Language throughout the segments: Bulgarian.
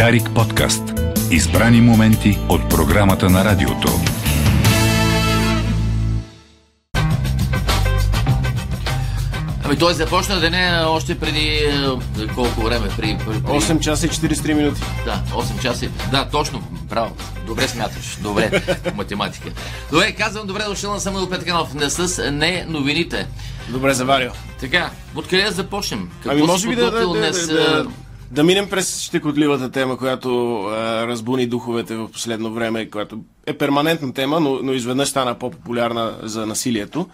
Дарик подкаст. Избрани моменти от програмата на радиото. Ами той започна деня още преди е, колко време? При, при, при... 8 часа и 43 минути. Да, 8 часа. и- Да, точно. Браво. Добре смяташ. Добре. математика. Добре, казвам добре дошъл на Самуил Петканов. Не с не новините. Добре заварил. Така, откъде да започнем? Какво Ами си може би да, да, да, днес, да, е, да, да минем през щекотливата тема, която а, разбуни духовете в последно време, която е перманентна тема, но, но изведнъж стана по-популярна за насилието.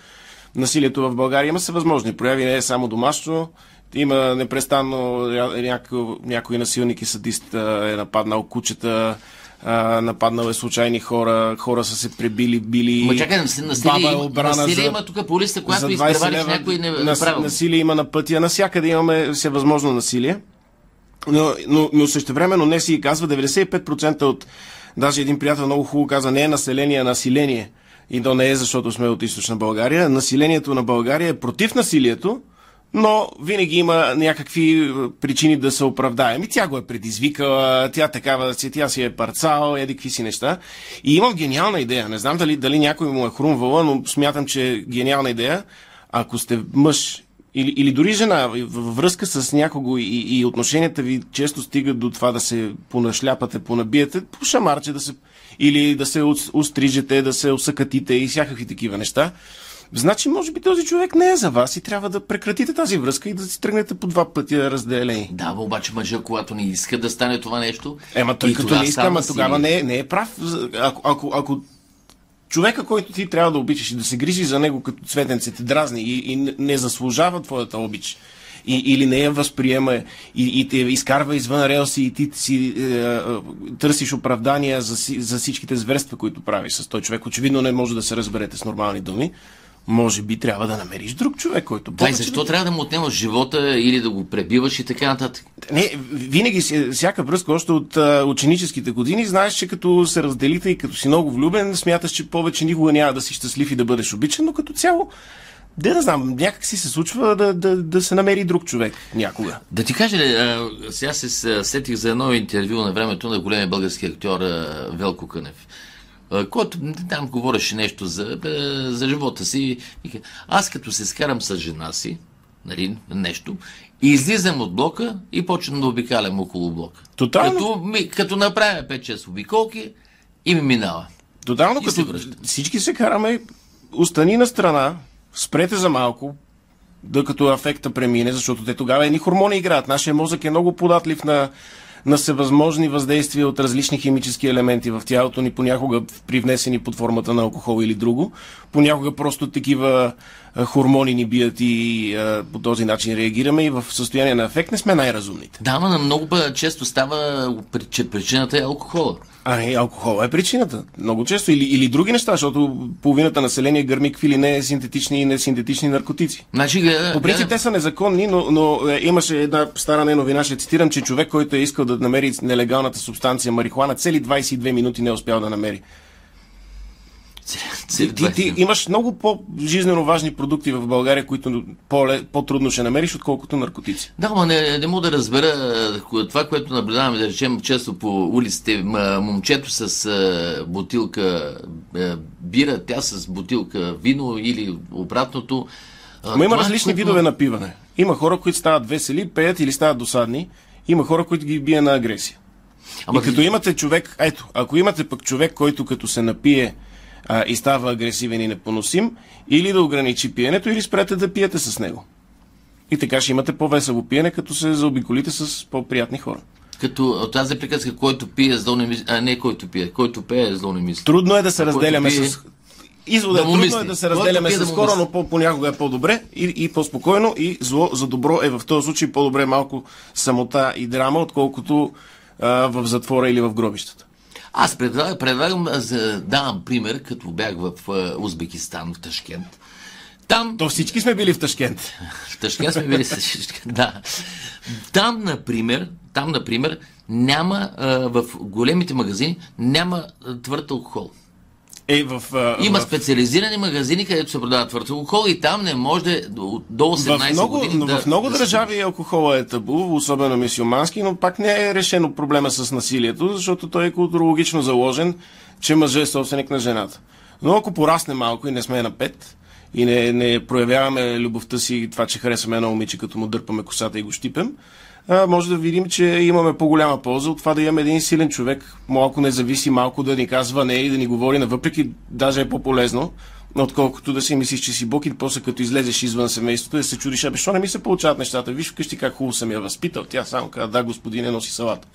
Насилието в България има всевъзможни прояви, не е само домашно. Има непрестанно ня- някой, насилник и садист е нападнал кучета, а, нападнал е случайни хора, хора са се пребили, били. Ма чакай, Баба насилие, има, обрана насилие за- има тук по листа, която за 20 изпревариш лева някой не, нас, насилие има на пътя. Насякъде имаме всевъзможно насилие. Но, но, но същевременно не си казва 95% от... Даже един приятел много хубаво каза, не е население, а население. И то не е защото сме от източна България. Населението на България е против насилието, но винаги има някакви е, причини да се оправдае. Ми тя го е предизвикала, тя такава, си- тя си е парцал, еди какви си неща. И имам гениална идея. Не знам дали, дали някой му е хрумвала, но смятам, че е гениална идея. Ако сте мъж или, или дори жена, във връзка с някого и, и отношенията ви често стигат до това да се понашляпате, понабиете, по шамарче да се, или да се ус- устрижете, да се усъкатите и всякакви такива неща. Значи, може би този човек не е за вас и трябва да прекратите тази връзка и да си тръгнете по два пъти разделени. Да, бе, обаче мъжа, когато не иска да стане това нещо. Ема той като тогава не иска, ама тогава насилие. не е, не е прав. Ако, ако, ако човека, който ти трябва да обичаш и да се грижи за него като цветенце, те дразни и, и не- заслужава твоята обич, и, или не я възприема и, и те изкарва извън релси и ти си е, е, търсиш оправдания за, за всичките зверства, които правиш с този човек. Очевидно не може да се разберете с нормални думи. Може би трябва да намериш друг човек, който Да, и повече защо трябва да му отнемаш живота или да го пребиваш и така нататък? не, винаги всяка връзка, още от а, ученическите години, знаеш, че като се разделите и като си много влюбен, смяташ, че повече никога няма да си щастлив и да бъдеш обичан, но като цяло, де да знам, някак си се случва да, да, да се намери друг човек някога. Да ти кажа ли, а, сега се сетих за едно интервю на времето на големия български актьор а, Велко Кънев, който там говореше нещо за, за живота си. Аз като се скарам с жена си, нали, нещо, и излизам от блока и почвам да обикалям около блока. Тотално. Като, ми, като направя 5-6 обиколки и ми минава. Тотално, И се като връща. всички се караме, остани на страна, спрете за малко, докато афекта премине, защото те тогава едни хормони играят. Нашия мозък е много податлив на, на всевъзможни въздействия от различни химически елементи в тялото ни, понякога привнесени под формата на алкохол или друго. Понякога просто такива хормони ни бият и а, по този начин реагираме и в състояние на ефект не сме най-разумните. Да, ама на много често става, че причината е алкохола. А, не, алкохол е причината. Много често. Или, или други неща, защото половината население гърми какви ли не синтетични и несинтетични наркотици. Значи, гледа, По принцип те са незаконни, но, но е, имаше една стара не новина, ще цитирам, че човек, който е искал да намери нелегалната субстанция марихуана, цели 22 минути не е успял да намери. Ти, ти, имаш много по-жизненно важни продукти в България, които по- по-трудно ще намериш, отколкото наркотици. Да, но не, не мога да разбера а, това, което наблюдаваме, да речем, често по улиците. Момчето с а, бутилка а, бира, тя с бутилка вино или обратното. Но има различни което- видове напиване. Има хора, които стават весели, пеят или стават досадни. Има хора, които ги бие на агресия. Ама и като имате човек, ето, ако имате пък човек, който като се напие а, и става агресивен и непоносим, или да ограничи пиенето, или спрете да пиете с него. И така ще имате по-весело пиене, като се заобиколите с по-приятни хора. Като тази приказка, който пие, зло не мисли, а не който пие, който пее, зло не мисли. Трудно е да се А разделяме пие- с... Извода е, Да трудно мисли. е да се разделяме да с му хора, но по- понякога е по-добре и, и по-спокойно и зло за добро е в този случай по-добре малко самота и драма, отколкото а, в затвора или в гробищата. Аз предлагам, предлагам за, давам пример, като бях в Узбекистан, в Ташкент. Там То всички сме били в Ташкент. В Ташкент сме били всички. Да. Там, например, там, например, няма, в големите магазини няма твърд алкохол. Е, в, а, Има в, специализирани магазини, където се продават твърд алкохол и там не може да- до, до 18 в много, години да, в много да държави алкохола е табу, особено мисиомански, но пак не е решено проблема с насилието, защото той е културологично заложен, че мъжът е собственик на жената. Но ако порасне малко и не сме на пет, и не, не проявяваме любовта си, това, че харесваме едно момиче, като му дърпаме косата и го щипем, може да видим, че имаме по-голяма полза от това да имаме един силен човек, малко независи, малко да ни казва не и да ни говори, навъпреки даже е по-полезно, отколкото да си мислиш, че си бог и после като излезеш извън семейството, да се чудиш, абе, що не ми се получават нещата? Виж вкъщи как хубаво съм я възпитал. Тя само каза, да, господине, носи салата.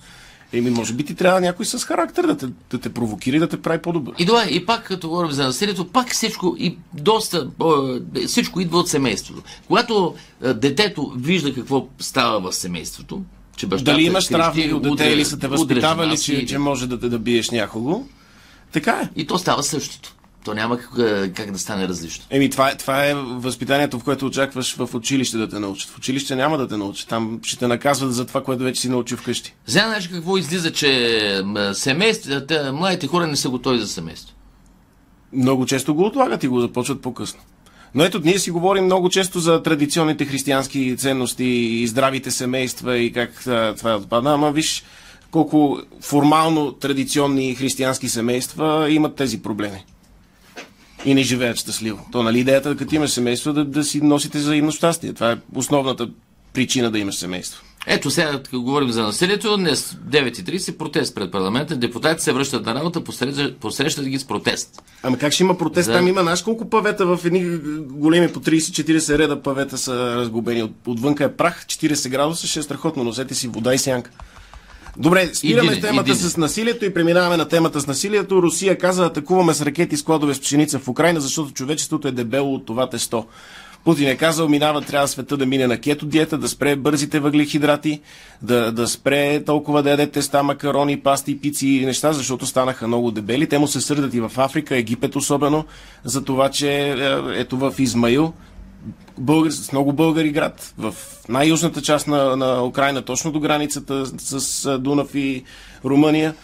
Еми, може би ти трябва някой с характер да те, да те провокира и да те прави по-добър. И добре, и пак като говорим за насилието, пак всичко и доста, всичко идва от семейството. Когато е, детето вижда какво става в семейството, че бащата Дали имаш крещи, травми от дете или са те възпитавали, че, че може да те да биеш някого, така е. И то става същото. То няма как, е, как да стане различно. Еми, това е, това е възпитанието, в което очакваш в училище да те научат. В училище няма да те научат. Там ще те наказват за това, което вече си научил вкъщи. Знаеш какво излиза, че м, семействата, младите хора не са готови за семейство. Много често го отлагат и го започват по-късно. Но ето, ние си говорим много често за традиционните християнски ценности и здравите семейства и как това отпадна. Ама виж колко формално традиционни християнски семейства имат тези проблеми. И не живеят щастливо. То, нали, идеята, като имаш семейство, да, да си носите взаимно щастие. Това е основната причина да имаш семейство. Ето сега, като говорим за насилието, днес 9.30 протест пред парламента. Депутатите се връщат на работа, посрещат, посрещат ги с протест. Ама как ще има протест? За- Там има, знаеш колко павета в едни големи по 30-40 реда павета са разгубени. От, отвънка е прах, 40 градуса, ще е страхотно. Носете си вода и сянка. Добре, спираме с темата и дине. с насилието и преминаваме на темата с насилието. Русия каза, атакуваме с ракети складове с пшеница в Украина, защото човечеството е дебело от това тесто. Путин е казал, минава, трябва света да мине на кето диета, да спре бързите въглехидрати, да, да спре толкова да яде теста, макарони, пасти, пици и неща, защото станаха много дебели. Те му се сърдат и в Африка, Египет особено, за това, че е, ето в Измаил, българ, с много българи град, в най-южната част на, на Украина, точно до границата с, с Дунав и Румъния.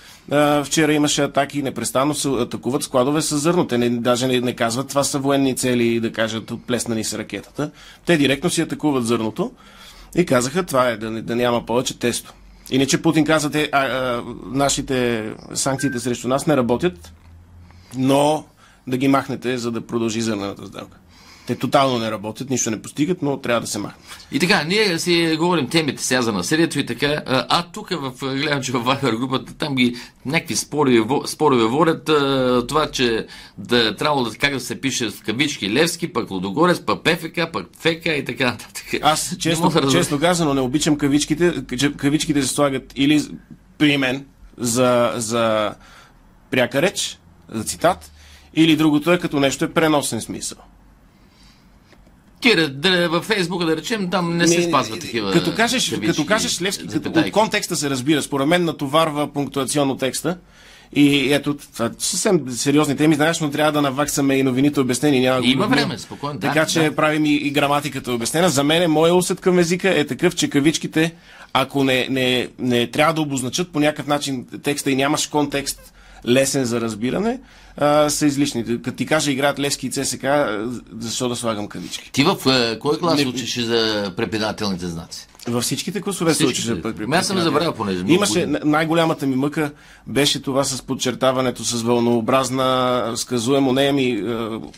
Вчера имаше атаки, непрестанно се атакуват складове с зърно. Те не, даже не, не казват това са военни цели да кажат отплеснани с ракетата. Те директно си атакуват зърното и казаха това е да, да няма повече тесто. Иначе Путин каза, те, а, а, нашите санкциите срещу нас не работят, но да ги махнете, за да продължи зърнената сделка. Те тотално не работят, нищо не постигат, но трябва да се махнат. И така, ние си говорим темите сега за насилието и така. А, тук в, гледам, че в Viber групата там ги някакви спорове, спорове водят а, това, че да трябвало да как да се пише в кавички Левски, пък Лудогорец, пък ПФК, пък ФК и така нататък. Аз мога да често казано не обичам кавичките. Кавичките се слагат или при мен за, за пряка реч, за цитат, или другото е като нещо е преносен смисъл. Ти да, да, във Фейсбука да речем, там не се спазва такива. Като кажеш, кавички, като кажеш Левски, като, от контекста се разбира, според мен натоварва пунктуационно текста. И ето, това съвсем сериозни теми, знаеш, но трябва да наваксаме и новините обяснени. Няма да го Има време, спокойно, да, Така че да. правим и, и граматиката обяснена. За мен моя усет към езика е такъв, че кавичките, ако не, не, не трябва да обозначат по някакъв начин текста и нямаш контекст лесен за разбиране, а, са излишни. Като ти кажа играят Левски и ЦСК, защо да слагам кавички? Ти в е, кой клас Не- учиш за препинателните знаци? Във всичките класове се учеше. Ами аз съм забравил, понеже Имаше, най-голямата ми мъка беше това с подчертаването с вълнообразна, сказуемо, не ми е,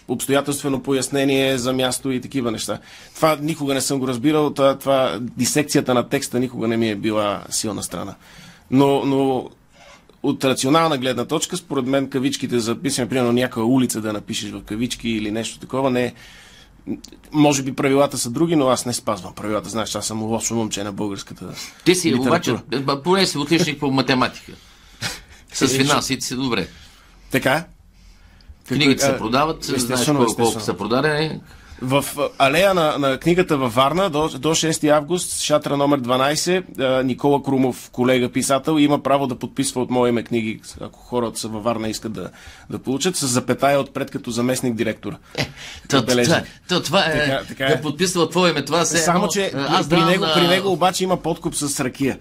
обстоятелствено пояснение за място и такива неща. Това никога не съм го разбирал, това, това дисекцията на текста никога не ми е била силна страна. Но, но от рационална гледна точка, според мен кавичките за писане, примерно някоя улица да напишеш в кавички или нещо такова, не е може би правилата са други, но аз не спазвам правилата. Знаеш, аз съм лошо момче на българската Ти си, литература. обаче, поне си отличник по математика. С финансите си добре. Така? Книгите се продават, знаеш естествено, колко, колко естествено. са продадени. В алея на, на книгата във Варна до, до 6 август, шатра номер 12, а, Никола Крумов, колега писател, има право да подписва от мое име книги, ако хората са във Варна искат да, да получат, с запетая отпред като заместник директор. То, Бележи. това, то, това е, Така- така е. да подписва твое име. Това се Само, че аз при, него, на- при него обаче има подкуп с ракия.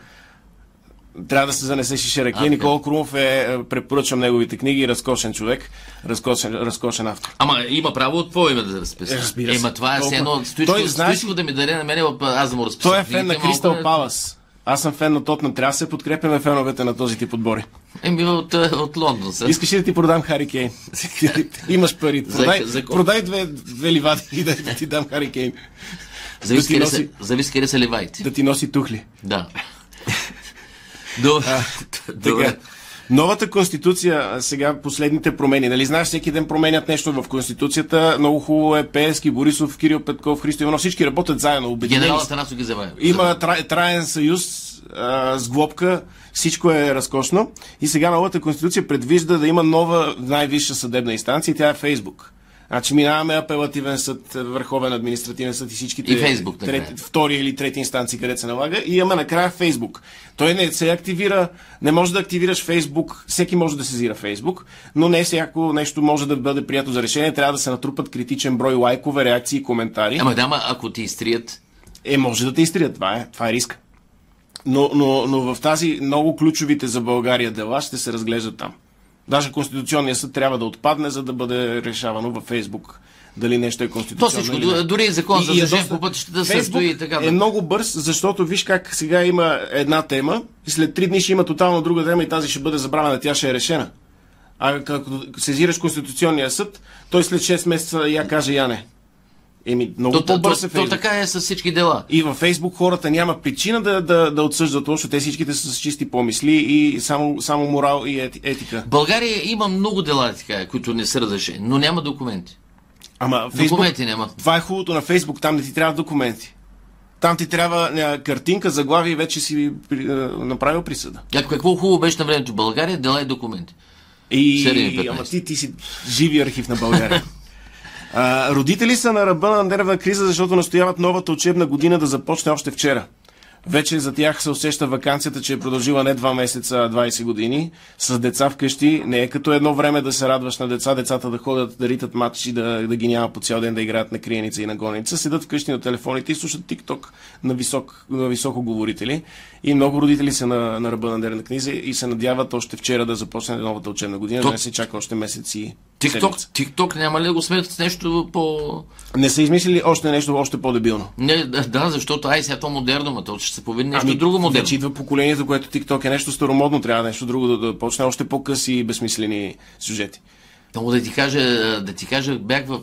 Трябва да се занесе шишеракия. А, така. Никола Крумов е, е, препоръчвам неговите книги, разкошен човек, разкошен, разкошен автор. Ама има право от твое име да разписа. Е, разбира се. Ема това е все едно Стоичко, Той, знаеш ли- Стоичко да ми даде на мене, аз да му разпиша. Той е фен на Кристал е- Палас. Аз съм фен на Тотнам. Трябва да се подкрепяме феновете на този тип отбори. Еми от, е, от Лондон са. Искаш ли да ти продам Хари Кейн? Имаш пари. За- Продай, за колко? продай две, две ливади и да, ти дам Хари Кейн. Зависи да къде са ливайте. Да ти носи тухли. Да. До... Добре. Новата конституция, сега последните промени, нали знаеш, всеки ден променят нещо в конституцията. Много хубаво е Пески, Борисов, Кирил Петков, Христо Иванов, всички работят заедно, обединени. Генерал. Атанасов ги забравя. Има тра, траен съюз а, с глобка, всичко е разкошно. И сега новата конституция предвижда да има нова най-висша съдебна инстанция и тя е Фейсбук. Значи минаваме апелативен съд, Върховен административен съд и всичките И Фейсбук, накрая. трети, втори или трети инстанции, където се налага. И имаме накрая Фейсбук. Той не се активира, не може да активираш Фейсбук, всеки може да сезира Фейсбук, но не всяко нещо може да бъде прието за решение. Трябва да се натрупат критичен брой лайкове, реакции коментари. Ама дама, ако ти изтрият, Е, може да те изтрият, това е, това е риска. Но, но, но в тази много ключовите за България дела ще се разглеждат там. Даже Конституционният съд трябва да отпадне, за да бъде решавано във Фейсбук дали нещо е то конституционно. всичко, или не. дори и закон за И- движение доста- по пътищата се стои и така. е много бърз, защото виж как сега има една тема и след три дни ще има тотално друга тема и тази ще бъде забравена, тя ще е решена. А като сезираш Конституционния съд, той след 6 месеца я каже я не. Еми, много по-бърз е то, така е с всички дела. И във Фейсбук хората няма причина да, да, да отсъждат лошо. Те всичките са с чисти помисли и само, само морал и ети, етика. България има много дела, така, които не са разрешени, но няма документи. Ама Фейсбук, Документи няма. това е хубавото на Фейсбук, там не ти трябва документи. Там ти трябва а, картинка, заглавие и вече си при, направил присъда. А какво хубаво беше на времето България, дела и документи. И, 7,15. ама ти, ти си живи архив на България. А, родители са на ръба на нервна криза, защото настояват новата учебна година да започне още вчера. Вече за тях се усеща вакансията, че е продължила не 2 месеца, а 20 години. С деца вкъщи не е като едно време да се радваш на деца, децата да ходят, да ритат матчи, да, да ги няма по цял ден да играят на криеница и на гоненица. Седат вкъщи на телефоните и слушат тикток на, висок, на високо говорители. И много родители са на, на ръба на нервна криза и се надяват още вчера да започне новата учебна година, То- не се чака още месеци. Тикток, тикток няма ли да го сметат с нещо по... Не са измислили още нещо още по-дебилно. Не, да, да, защото ай сега то модерно, ма то ще се поведи нещо Ами, друго модерно. Вече идва поколението, което TikTok е нещо старомодно, трябва нещо друго да, да почне още по-къси и безсмислени сюжети. Много да ти кажа, да ти кажа, бях в...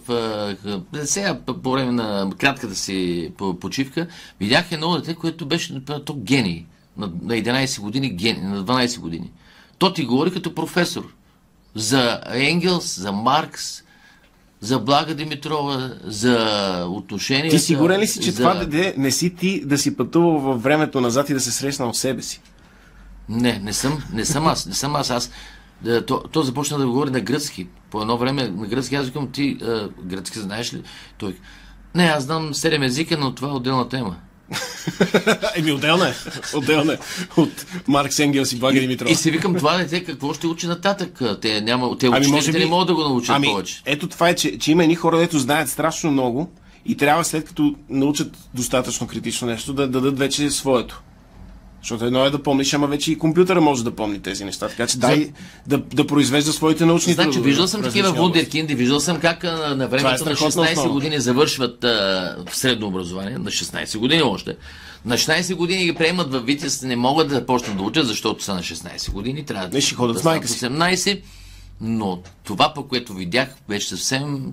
Сега, по време на кратката си по- почивка, видях едно дете, което беше то гений. На, на 11 години, гений, на 12 години. То ти говори като професор. За Енгелс, за Маркс, за Блага Димитрова, за отношенията. Ти сигурен ли си, че за... това дете не си ти да си пътувал във времето назад и да се срещнал с себе си? Не, не съм, не съм аз, не съм аз. аз да, то, то започна да говори на гръцки. По едно време на гръцки аз викам, ти а, гръцки знаеш ли? Той, не, аз знам седем езика, но това е отделна тема. Еми, отделна е. Отделна е. От Марк Енгелс и Блага Димитров. И си викам, това дете какво ще учи нататък? Те, няма, те Ами, може би- не могат да го научат ами, повече. Ето това е, че, че има едни хора, дето знаят страшно много и трябва след като научат достатъчно критично нещо, да дадат вече своето. Защото едно е да помниш, ама вече и компютъра може да помни тези неща. Така че дай да, да произвежда своите научни Значи, трудове виждал съм такива вундеркинди, виждал съм как на, на времето на страхотна 16 основа. години завършват а, в средно образование, на 16 години още. На 16 години ги приемат във Витис, не могат да почнат да учат, защото са на 16 години, трябва Не, ще ходят да си. 18, но това, по което видях, беше съвсем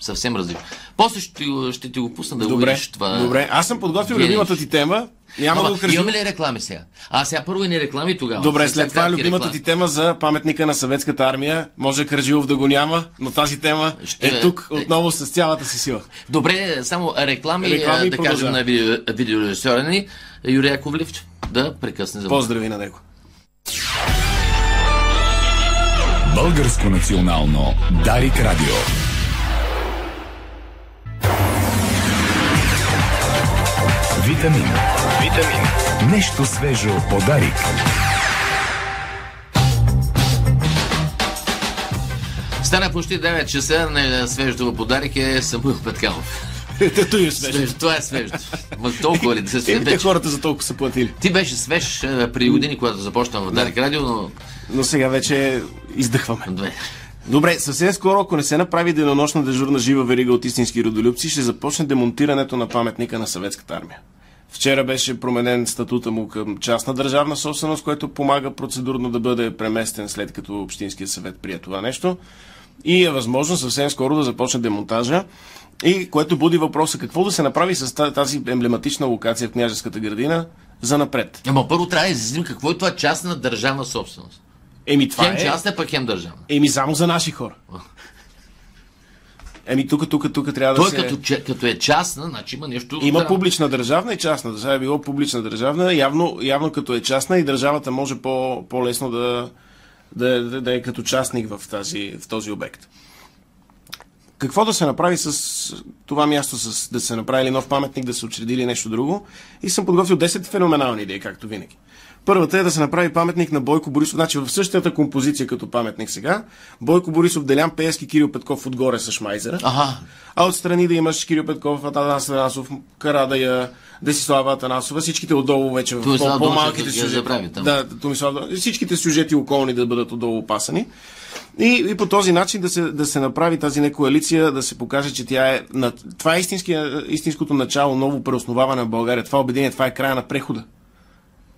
съвсем различно. После ще, ти го- ще ти го пусна да го Добре, видиш това. добре. Аз съм подготвил любимата ти тема. Няма да Ама, го кажа. имаме ли реклами сега? А сега първо и не реклами тогава. Добре, след това любимата реклами. ти тема за паметника на съветската армия. Може Каржилов да го няма, но тази тема Ще- е тук отново с цялата си сила. Добре, само реклами, Реклами да кажем на видео, видеорежисьора ни, Юрия Яковлев, да прекъсне за Поздрави на него. Българско национално Дарик Радио. Витамин. Витамин. Нещо свежо от Дарик. Стана почти 9 часа, на свеждава подарък е Самуил Петкалов. Тето е свежо. Свежо, това е свежо. Ма толкова ли да се? Те вече? хората за толкова са платили. Ти беше свеж е, преди години, когато започна в Дарик Радио, но... Но сега вече издъхваме. Две. Добре, съвсем скоро, ако не се направи денонощна дежурна жива верига от истински родолюбци, ще започне демонтирането на паметника на съветската армия. Вчера беше променен статута му към частна държавна собственост, което помага процедурно да бъде преместен след като Общинския съвет прие това нещо. И е възможно съвсем скоро да започне демонтажа. И което буди въпроса какво да се направи с та- тази емблематична локация в княжеската градина за напред. Ама първо трябва да изясним какво е това частна държавна собственост. Еми това Хем е... частна, пък хем държавна. Еми само за наши хора. Еми тук, тук, тук трябва да Той се... като, че- като е частна, значи има нещо... Има странно. публична държавна и частна. Сега е било публична държавна. Явно, явно като е частна и държавата може по, по-лесно да, да, да, да е като частник в, тази, в този обект. Какво да се направи с това място, с, да се направи нов паметник, да се учреди ли нещо друго? И съм подготвил 10 феноменални идеи, както винаги. Първата е да се направи паметник на Бойко Борисов, значи в същата композиция като паметник сега. Бойко Борисов, Делян Пеевски, Кирил Петков отгоре с Шмайзера. Ага. А отстрани да имаш Кирил Петков, Атанас Атанасов, Карадая, Десислава Атанасова, всичките отдолу вече в по-малките сюжети. Да, Томислав. Всичките сюжети околни да бъдат отдолу опасани. И, и по този начин да се, да се направи тази не коалиция, да се покаже, че тя е. На, това е истинското начало, ново преосноваване на България. Това обединение, това е края на прехода.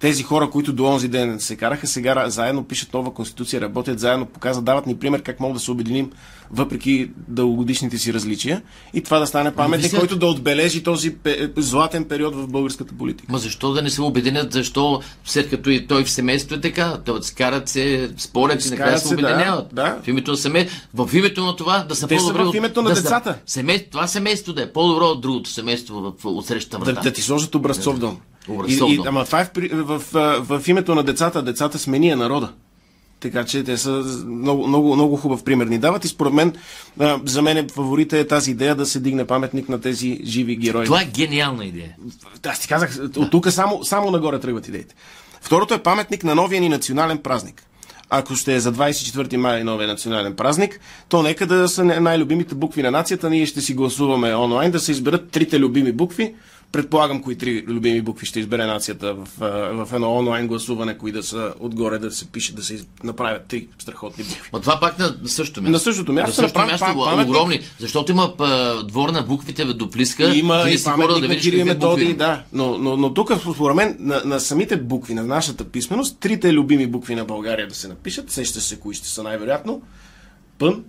Тези хора, които до онзи ден се караха, сега заедно пишат нова конституция, работят заедно, показват, дават ни пример как мога да се обединим въпреки дългогодишните си различия. И това да стане паметник, Вие- който да отбележи този златен период в българската политика. Ма защо да не се обединят? Защо след като и той в семейство е така? Той скарат се, спорят и накрая се се, да, обединяват. да. В името на семейство. В името на това да са Те са по-добри. в от- името на да са- децата. Семейство, това семейство да е по-добро от другото семейство в, от срещата Да, врата. да ти сложат образцов дом. Образцов И, и, ама това е в, в, в, в, името на децата. Децата смени е народа. Така че те са много, много, много хубав пример ни дават и според мен, а, за мен е фаворита е тази идея да се дигне паметник на тези живи герои. Това е гениална идея. Аз ти казах, от тук само, само нагоре тръгват идеите. Второто е паметник на новия ни национален празник. Ако ще е за 24 май новия национален празник, то нека да са най-любимите букви на нацията. Ние ще си гласуваме онлайн, да се изберат трите любими букви. Предполагам, кои три любими букви ще избере нацията в, в едно онлайн гласуване, кои да са отгоре да се пише, да се направят три страхотни букви. Ма това пак на същото място. На същото място, На същото място пам- паметник. огромни. Защото има па, двор на буквите до Плиска. Има и паметник да на Кирил и Методий, има. да. Но, но, но тук, според мен, на, на самите букви, на нашата писменост, трите любими букви на България да се напишат, сеща се кои ще са най-вероятно. Пън,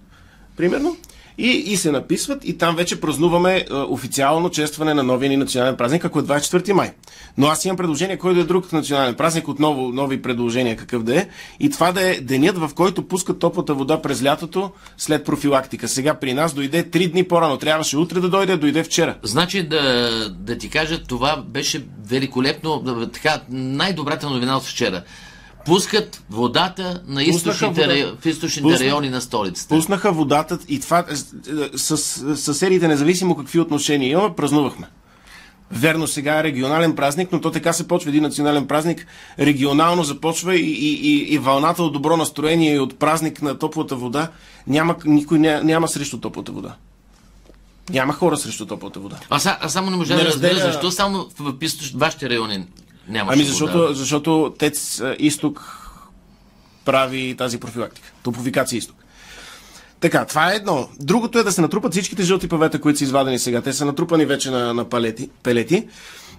примерно. И, и се написват и там вече празнуваме е, официално честване на новия ни национален празник, ако е 24 май. Но аз имам предложение, кой да е друг национален празник, отново нови предложения какъв да е. И това да е денят, в който пускат топлата вода през лятото след профилактика. Сега при нас дойде 3 дни по-рано. Трябваше утре да дойде, дойде вчера. Значи да, да ти кажа, това беше великолепно, да, така, най-добрата новина от вчера. Пускат водата на източните, вода. рай... в източните Пусна- райони на столицата. Пуснаха водата и това е, с, с съседите, независимо какви отношения имаме, празнувахме. Верно, сега е регионален празник, но то така се почва един национален празник. Регионално започва и, и, и, и вълната от добро настроение и от празник на топлата вода. Няма, никой няма, няма срещу топлата вода. Няма хора срещу топлата вода. Аз, аз само не можа Не да разбера защо само в, вашите райони нямаше Ами защото, вода. защото ТЕЦ а, Изток прави тази профилактика. Топовикация Изток. Така, това е едно. Другото е да се натрупат всичките жълти павета, които са извадени сега. Те са натрупани вече на, на палети, пелети.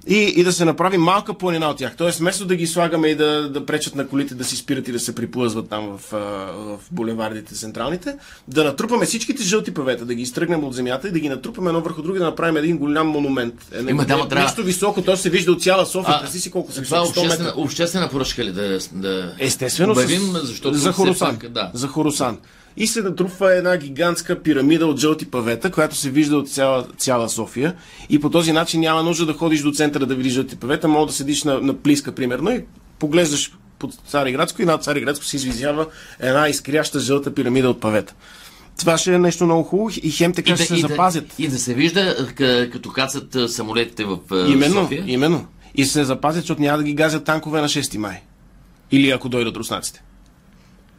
И, и да се направи малка планина от тях. Тоест, вместо да ги слагаме и да, да пречат на колите да си спират и да се приплъзват там в, в булевардите централните, да натрупаме всичките жълти павета, да ги изтръгнем от земята и да ги натрупаме едно върху други, да направим един голям монумент. Е, Има, да, трябва- Нещо високо, то се вижда от цяла София. А, Представи си колко са това е 100 метра. обществена, обществена поръчка ли да, да Естествено, обявим, защото за Хорусан. да. За Хорусан. И се натрупва една гигантска пирамида от жълти павета, която се вижда от цяла, цяла София. И по този начин няма нужда да ходиш до центъра да видиш жълти павета, мога да седиш на, на плиска, примерно, и поглеждаш под Цариградско и над Цариградско се извизява една изкряща жълта пирамида от павета. Това ще е нещо много хубаво и хем така ще се и, запазят. Да, и да се вижда като кацат самолетите в Именно, София. именно. И се запазят, защото няма да ги газят танкове на 6 май. Или ако дойдат руснаците.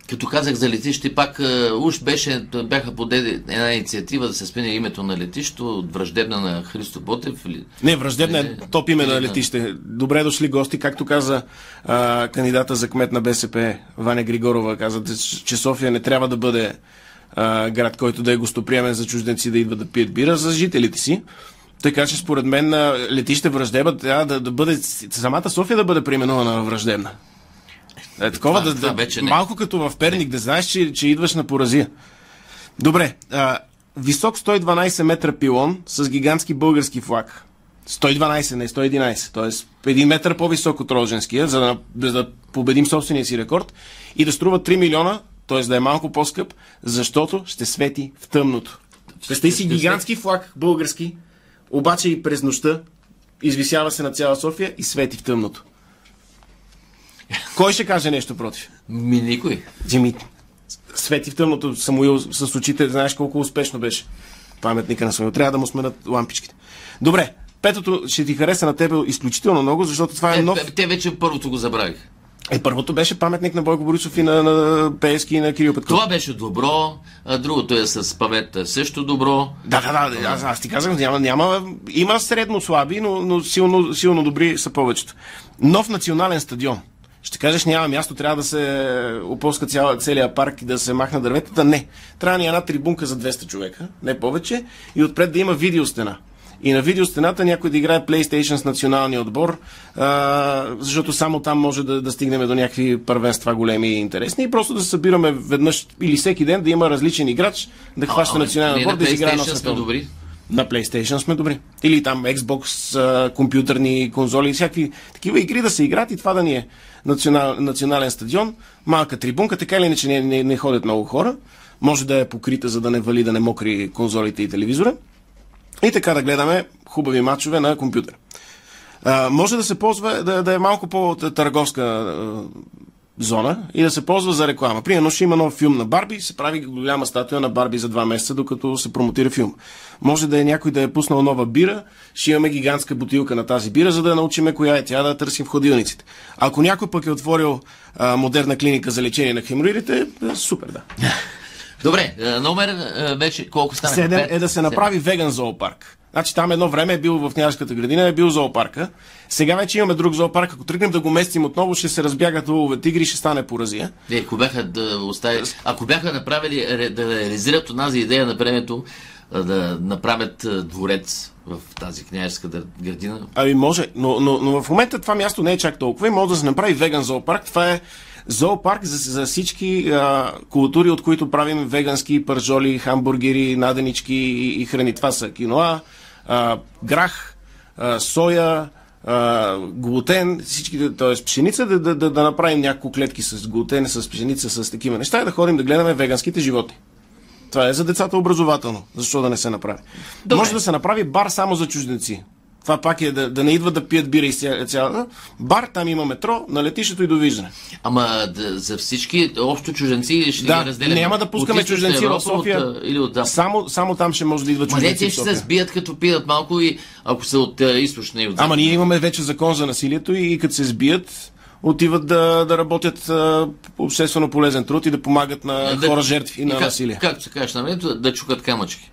Като казах за летище, пак а, уж беше, бяха подеде една инициатива да се сменя името на летището от враждебна на Христо Ботев. Не, враждебна е топ име на летище. Добре дошли гости, както каза а, кандидата за кмет на БСП, Ваня Григорова, каза, че София не трябва да бъде а, град, който да е гостоприемен за чужденци да идват да пият бира за жителите си. Така че според мен летище враждеба трябва да, да бъде, самата София да бъде преименувана на враждебна. Е, такова Това- да, това да, вече не. малко като в Перник, да знаеш, че, че идваш на поразия. Добре, а, висок 112 метра пилон с гигантски български флаг. 112, не 111, т.е. един метър по-висок от Роженския, за да, за да победим собствения си рекорд и да струва 3 милиона, т.е. да е малко по-скъп, защото ще свети в тъмното. Представи си гигантски флаг български, обаче и през нощта извисява се на цяла София и свети в тъмното. Кой ще каже нещо против? Ми никой. Джими, свети в тъмното Самуил с очите, знаеш колко успешно беше. Паметника на Самуил. Трябва да му сменят лампичките. Добре, петото ще ти хареса на тебе изключително много, защото това е Е, нов... те, те вече първото го забравих. Е, първото беше паметник на Бойко Борисов и на, на Пеевски и на Кирил Петков. Това беше добро, а другото е с павета също добро. Да, да, да, аз, аз ти казах, няма, няма, има средно слаби, но, но силно, силно добри са повечето. Нов национален стадион. Ще кажеш, няма място, трябва да се опуска цяла, целият парк и да се махна дърветата. Не. Трябва ни една трибунка за 200 човека, не повече, и отпред да има видеостена. И на видеостената някой да играе PlayStation с националния отбор, а, защото само там може да, да стигнем до някакви първенства големи и интересни. И просто да се събираме веднъж или всеки ден да има различен играч, да хваща национален ние отбор, да изиграе на световно. добри. На PlayStation сме добри. Или там Xbox, компютърни конзоли, всякакви такива игри да се играят и това да ни е национал, национален стадион, малка трибунка, така или иначе не, не, не ходят много хора. Може да е покрита, за да не вали, да не мокри конзолите и телевизора. И така да гледаме хубави матчове на компютър. А, може да се ползва, да, да е малко по-търговска зона и да се ползва за реклама. Примерно ще има нов филм на Барби, се прави голяма статуя на Барби за два месеца, докато се промотира филм. Може да е някой да е пуснал нова бира, ще имаме гигантска бутилка на тази бира, за да научиме коя е тя, да търсим в ходилниците. Ако някой пък е отворил а, модерна клиника за лечение на хеморидите, е, супер, да. Добре, а, номер а, вече колко стана? Седем е да се направи веган зоопарк. Значи там едно време е бил в княжската градина, е бил зоопарка. Сега вече имаме друг зоопарк. Ако тръгнем да го местим отново, ще се разбягат лъвове тигри, ще стане поразия. Не, ако бяха да остави, ако бяха направили, да реализират онази идея на времето, да направят дворец в тази княжска дър- градина, Ами може, но, но, но в момента това място не е чак толкова и може да се направи веган зоопарк. Това е зоопарк за, за всички а, култури, от които правим вегански пържоли, хамбургери, наденички и, и храни. Това са киноа, а, грах, а, соя, а, глутен, всички, т.е. пшеница, да, да, да, да направим няколко клетки с глутен, с пшеница, с такива неща и да ходим да гледаме веганските животни. Това е за децата образователно. Защо да не се направи? Добре. Може да се направи бар само за чужденци. Това пак е да, да не идват да пият бира и ця- цялата. Бар, там има метро, на летището и довиждане. ама да, за всички общо чужденци или ще Да, ги разделяме? няма да пускаме чужденци в София. От, или от Запад? Само, само там ще може да идват Ма не, чужденци. те ще се сбият като пият малко и ако са от а, източна и от Ама ние имаме вече закон за насилието и, като се сбият, отиват да, да работят а, обществено полезен труд и да помагат на Да- хора жертви и на как- насилие. Както се кажеш на времето, да чукат камъчки.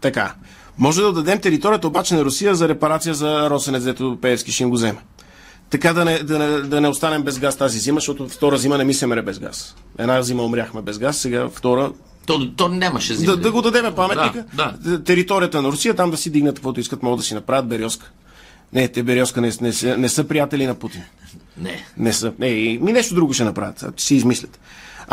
Така. Може да отдадем територията обаче на Русия за репарация за Росенец, дето Пеевски ще им го вземе. Така да не, да, не, да не останем без газ тази зима, защото втора зима не мислиме без газ. Една зима умряхме без газ, сега втора. То, то нямаше зима. Да, да го дадеме паметника. Да, да. Територията на Русия, там да си дигнат каквото искат, могат да си направят Березка. Не, те Березка не, не, са- не са приятели на Путин. Не. Не са. Не, и- ми нещо друго ще направят. Ще си измислят.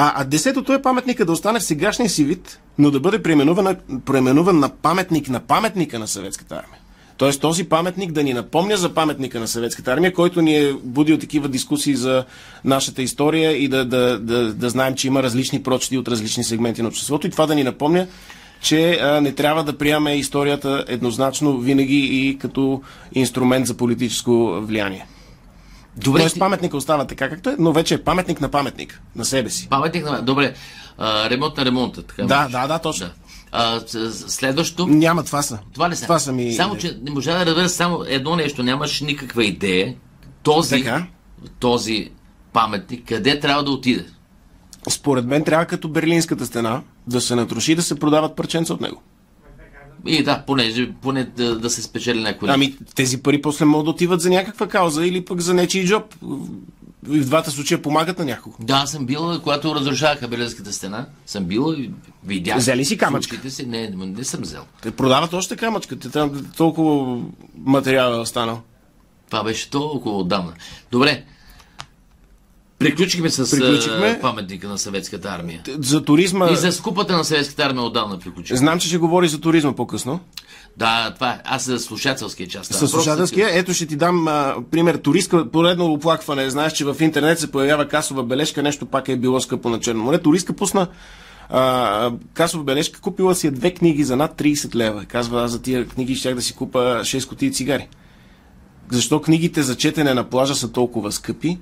А, а десетото е паметника да остане в сегашния си вид, но да бъде преименуван, преименуван на паметник на паметника на съветската армия. Тоест този паметник да ни напомня за паметника на съветската армия, който ни е будил такива дискусии за нашата история и да, да, да, да знаем, че има различни прочити от различни сегменти на обществото и това да ни напомня, че а, не трябва да приемаме историята еднозначно винаги и като инструмент за политическо влияние. Добре, Тоест ти- паметника остава така както е, но вече е паметник на паметник, на себе си. Паметник на... Добре. А, ремонт на ремонта. Така Да, да, да, точно. Да. А, следващо. Няма това са. Това ли са? Това са ми... Само, че не можа да разбера само едно нещо. Нямаш никаква идея. Този, Така. този паметник, къде трябва да отиде? според мен трябва като Берлинската стена да се натроши и да се продават парченца от него. И да, понеже, поне да, да се спечели някой. Ами тези пари после могат да отиват за някаква кауза или пък за нечи джоб. И в двата случая помагат на някого. Да, съм бил, когато разрушаваха Берлинската стена. Съм бил и видях. Взели си камъчка? Си. Не, не, съм взел. Те продават още камъчка. Те там толкова материал е останал. Това беше толкова отдавна. Добре. Приключихме с Приключихме. паметника на съветската армия. За туризма... И за скупата на съветската армия отдавна приключихме. Знам, че ще говори за туризма по-късно. Да, това е. Аз за слушателския част. С слушателския. Ето ще ти дам а, пример. Туристка, поредно оплакване. Знаеш, че в интернет се появява касова бележка. Нещо пак е било скъпо на Черно море. Туристка пусна а, касова бележка. Купила си е две книги за над 30 лева. Казва, аз за тия книги щях да си купа 6 кутии цигари. Защо книгите за четене на плажа са толкова скъпи?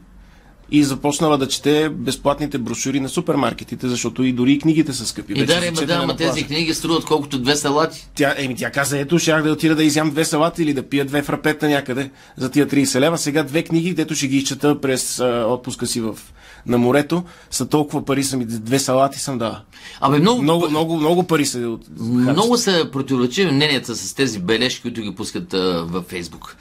И започнала да чете безплатните брошури на супермаркетите, защото и дори и книгите са скъпи. И да, четене да, ама тези книги струват колкото две салати. Тя, еми, тя каза, ето, щях да отида да изям две салати или да пия две фрапета някъде за тия 30 лева. Сега две книги, дето ще ги изчета през а, отпуска си в, на морето, са толкова пари са ми, две салати съм дала. Абе, много, Много, много, много пари са от... много са противоречиви мненията с тези бележки, които ги пускат а, във Фейсбук.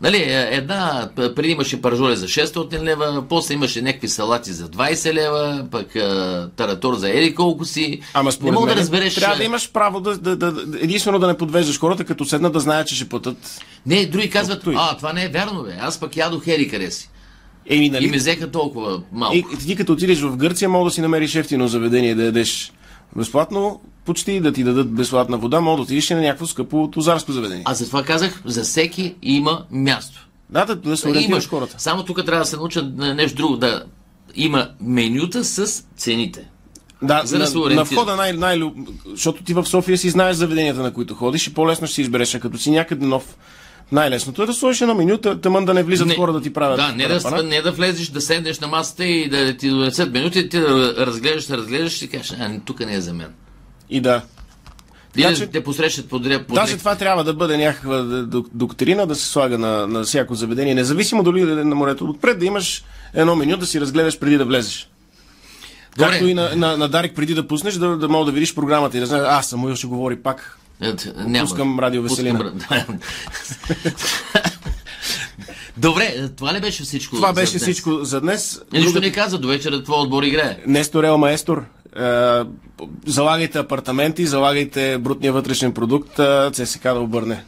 Нали, е, една, преди имаше паржоли за 600 лева, после имаше някакви салати за 20 лева, пък а, таратор за ели колко си. Ама не според мога мен, да разбереш. трябва а, да имаш право да, да, да, единствено да не подвеждаш хората, като седнат да знаят, че ще платят. Не, други казват, и. а, това не е вярно, бе. Аз пък ядох ели къде си. Еми, И нали? ми взеха толкова малко. И, ти като отидеш в Гърция, мога да си намериш ефтино заведение да ядеш безплатно, почти да ти дадат безплатна вода, мога да отидеш на някакво скъпо тузарско заведение. Аз затова казах, за всеки има място. Да, да, да се ориентираш Имаш хората. Само тук трябва да се научат на нещо друго. Да има менюта с цените. Да, За да се на, входа най, най Защото ти в София си знаеш заведенията, на които ходиш и по-лесно ще си избереш, а като си някъде нов. Най-лесното е да сложиш едно меню, тъ- тъмън да не влизат хора да ти правят. Да, не да, не да влезеш, да седнеш на масата и да ти донесат минути, ти да разглеждаш, разглеждаш и ти кажеш, а, тук не е за мен. И да. Или Така да те посрещат подред. подред. Даже това трябва да бъде някаква доктрина, да се слага на, на всяко заведение, независимо дали да е на морето. Отпред да имаш едно меню, да си разгледаш преди да влезеш. Добре. Както и на, на, на Дарик преди да пуснеш, да, да мога да видиш програмата и да знаеш, а, Самуил ще говори пак. Няма. Пускам радио Веселина. Пускам- Добре, това ли беше всичко? Това за беше днес? всичко за днес. Нищо Друга- не каза, до вечера твой отбор играе. Нестор Ел Маестор. Е, залагайте апартаменти, залагайте брутния вътрешен продукт, е, ЦСК да обърне.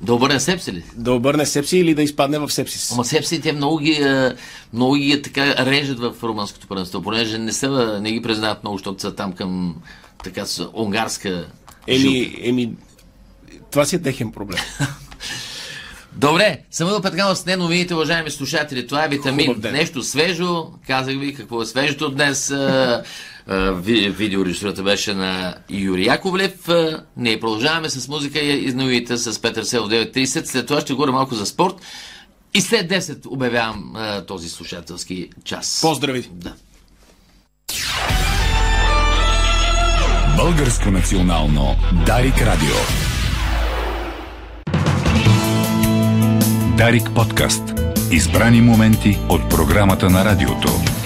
Да обърне сепси ли? Да обърне сепси или да изпадне в сепсис. Ама сепси те много ги, е, много ги е така режат в румънското първенство, понеже не, са, не ги признават много, защото са там към така с унгарска Еми, еми, това си е техен проблем. Добре, Самуил Петканов с не новините, уважаеми слушатели. Това е витамин. Нещо свежо. Казах ви какво е свежото днес. Видеорежисурата беше на Юрий Яковлев. Ние продължаваме с музика и новините с Петър Сел в 9.30. След това ще говоря малко за спорт. И след 10 обявявам а, този слушателски час. Поздрави! Да. Българско национално Дарик Радио. Дарик подкаст. Избрани моменти от програмата на радиото.